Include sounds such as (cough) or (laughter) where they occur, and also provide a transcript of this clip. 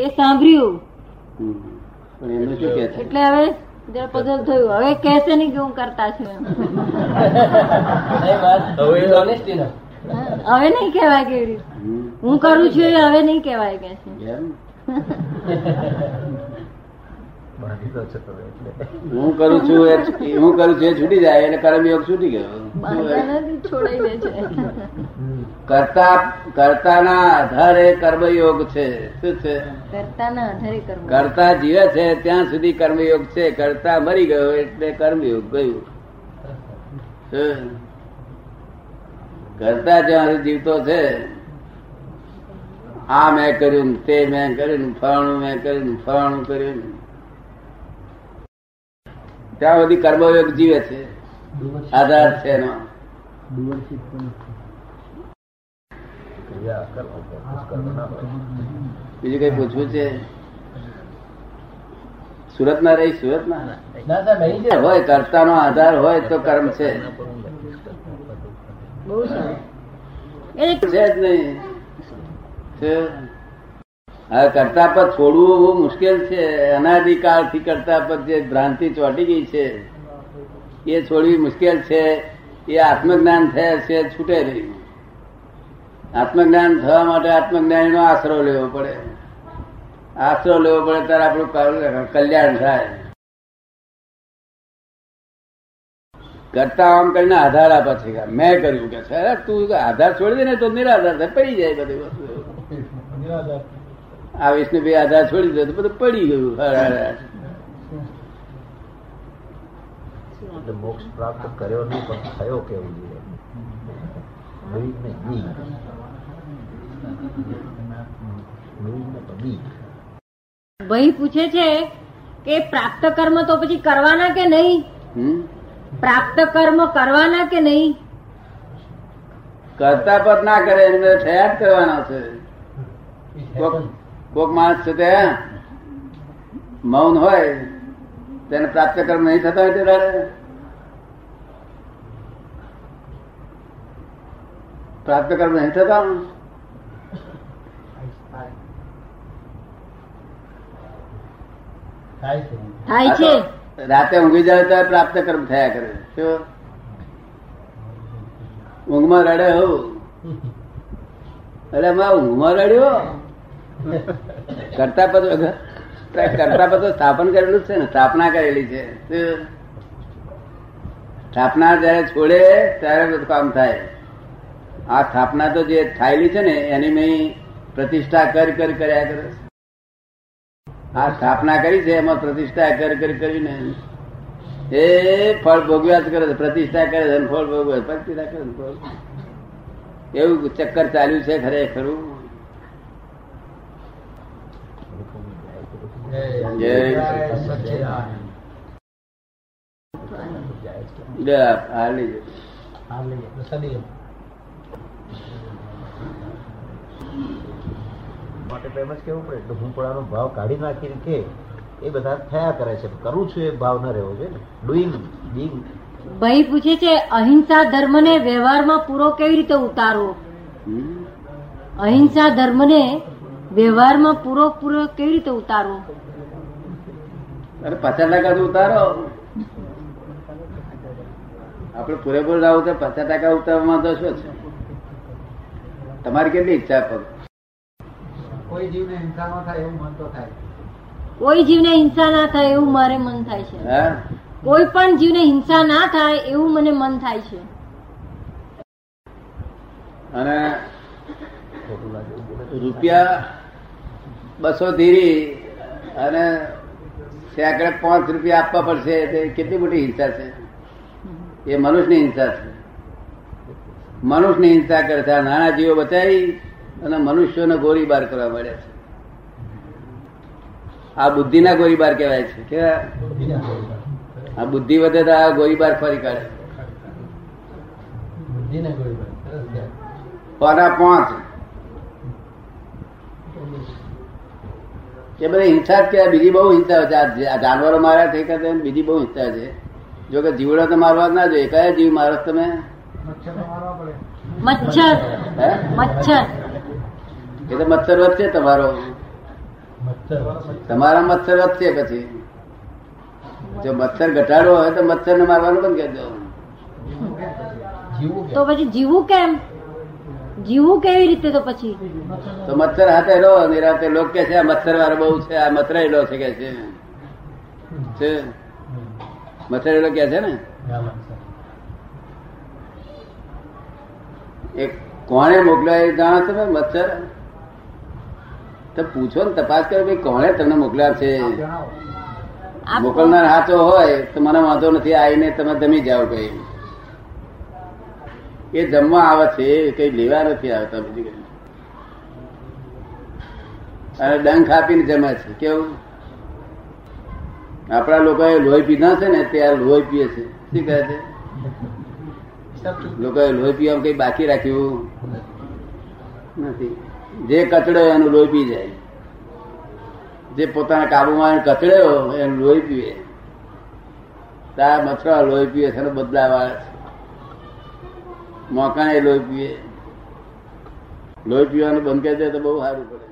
એ સાંભળ્યું. એટલે હવે જરા પઝલ થયું. હવે કહેશે નહીં કે હું કરતા છું એમ. હવે નહીં કહેવાય કેવી રીતે. હું કરું છું એ હવે નહીં કહેવાય કે છે. (laughs) એમ? બાંધીલો છે તમે એટલે હું કરું છું એ હું કરું છું એ છૂટી જાય એટલે કર્મયોગ છૂટી ગયો. બાંધા નથી છોડાઈ દે છે. કરતા કરતાના આધારે કર્મયોગ છે. શું છે? કરતાના આધારે કર્મ કરતા જીવે છે ત્યાં સુધી કર્મયોગ છે. કરતા મરી ગયો એટલે કર્મયોગ ગયું. કરતા જ્યાં જીવતો છે આ મેં કર્યું તે મેં કર્યું ફળણું ફલાણું મેં કર્યું ફલાણું કર્યું. ત્યાં સુધી કર્મયોગ જીવે છે. આધાર છે એનો. બીજું કઈ પૂછવું છે? સુરત ના રહી સુરત ના હોય કરતા નો આધાર હોય તો કર્મ છે. બહુ સારું. છે જ નહીં. છે. હવે કરતા પદ છોડવું બહુ મુશ્કેલ છે. અનાદિકાળથી કરતા પદ જે ભ્રાંતિ ચોટી ગઈ છે, એ છોડવી મુશ્કેલ છે. એ આત્મજ્ઞાન થયા છે, છૂટે નહીં. આત્મજ્ઞાન થવા માટે આત્મજ્ઞાની નો આશરો લેવો પડે. આશરો લેવો પડે ત્યારે આપણું કલ્યાણ થાય. કરતા આમ કરીને આધાર આપે છે મેં કર્યું કે તું આધાર છોડી દે ને તો નિરાધાર થાય, પડી જાય બધી વસ્તુ. આ વિષ્ણુભાઈ આધાર છોડી દે તો બધું પડી ગયું. હર મોક્ષ પ્રાપ્ત કર્યો નહીં પણ થયો કેવું જોઈએ? ભાઈ પૂછે છે કે પ્રાપ્ત કર્મ તો પછી કરવાના કે નહીં? પ્રાપ્ત કર્મ કરવાના કે નહીં? કરતા પદ ના કરે એને થયા જ કરવાના છે. કોક માણસ છે તે મૌન હોય તેને પ્રાપ્ત કર્મ નહીં થતા હોય તે પ્રાપ્ત કર્મ નહીં થતા? થાય છે. રાતે ઊંઘી જાય ત્યારે પ્રાપ્ત કર્મ થયા કરે. શું? ઊંઘમાં રડે અરે મારે ઊંઘમાં રડ્યો? કરતા પદ કરતા પદ સ્થાપન કરેલું છે ને, સ્થાપના કરેલી છે. સ્થાપના જયારે છોડે, ત્યારે બધું કામ થાય. આ સ્થાપના તો જે થયેલી છે ને, એની મેં પ્રતિષ્ઠા કરી, કર કર્યા કરે. આ સ્થાપના કરી છે, એમાં પ્રતિષ્ઠા કર, કરી, કરીને એ ફળ ભોગવ્યા જ કરે છે. પ્રતિષ્ઠા કરે છે ફળ ભોગવે પ્રતિષ્ઠા કરે એવું ચક્કર ચાલ્યું છે ખરેખરું જય લે આપ, આ લઈ જાઓ. આમ લઈએ. પ્રસાદી લો. માટે પ્રેમ જ કેવું પડે પડાનો ભાવ કાઢી નાખીને કે એ બધા થયા કરે છે કરું છું એ ભાવ ન રહેવો જોઈએ ને ડુઈંગ બિંગ ભાઈ પૂછે છે અહિંસા ધર્મને વ્યવહારમાં પૂરો કેવી રીતે ઉતારવો? અહિંસા ધર્મને વ્યવહારમાં પૂરો પૂરો કેવી રીતે ઉતારવો? અરે પચાસ ટકા તો ઉતારો. આપડે પૂરેપૂરું આવું તો પચાસ ટકા ઉતારવામાં તો શું છે? તમારી કેટલી ઈચ્છા પર કોઈ જીવને હિંસા ન થાય એવું મન તો થાય. કોઈ જીવને હિંસા ના થાય એવું મારે મન થાય છે. હા? કોઈ પણ જીવને હિંસા ના થાય એવું મને મન થાય છે. અને. રૂપિયા બસો ધીરી અને સેકડે પાંચ રૂપિયા આપવા પડશે. તે કેટલી મોટી હિંસા છે? એ મનુષ્યની હિંસા છે. મનુષ્યની હિંસા કરે છે. નાના જીવો બચાવી અને મનુષ્યોને ગોળીબાર કરવા મળ્યા છે. આ બુદ્ધિના ગોળીબાર કહેવાય છે. કે આ બુદ્ધિ વધે તો આ ગોળીબાર ફરી કાઢે. કોના પાંચ. એ બધા હિંસા જ કહેવાય. બીજી બહુ હિંસા છે. આ જાનવરો માર્યા થઈ કરતા બીજી બહુ હિંસા છે. જો કે જીવડો તો મારવા જ ના જોઈએ. કયા જીવ મારો તમે? મચ્છર. મચ્છર. હે? મચ્છર. એ તો મચ્છર વધશે તમારો. તમારા મચ્છર વધશે પછી. જો મચ્છર ઘટાડો હોય તો મચ્છર ને મારવાનું બંધ કરી દો તો પછી જીવવું કેમ? જીવવું કેવી રીતે તો પછી? તો મચ્છર હાથે રહો નિરાતે લોક કે છે આ મચ્છર વાળો બહુ છે આ મચ્છરેલો છે કે છે? મચ્છરેલો કે છે ને? એ કોણે મોકલ્યા એ જાણો તમે મચ્છર? તો પૂછો ને તપાસ કરો ભાઈ કોણે તમને મોકલ્યા છે? મોકલનાર હાથો હોય તો મને વાંધો નથી આવીને તમે જમી જાઓ કઈ. એ જમવા આવે છે કઈ લેવા નથી આવતા બીજું કઈ અને ડંખ આપીને જમે છે, કેવું? આપણા લોકોએ લોહી પીધા છે ને ત્યાં લોહી પીએ છે. શું કહે છે? લોકોએ લોહી પીવા કઈ બાકી રાખ્યું નથી. જે કચડો એનું લોહી પી જાય. જે પોતાના કાબુમાં કચડ્યો એનું લોહી પીવે. તાર મચ્છરો લોહી પીવે છે બદલાવા મોકાણે લોહી પીએ. લોહી પીવાનું બંધ કરી દે તો બહુ સારું પડે.